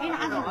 没拿走。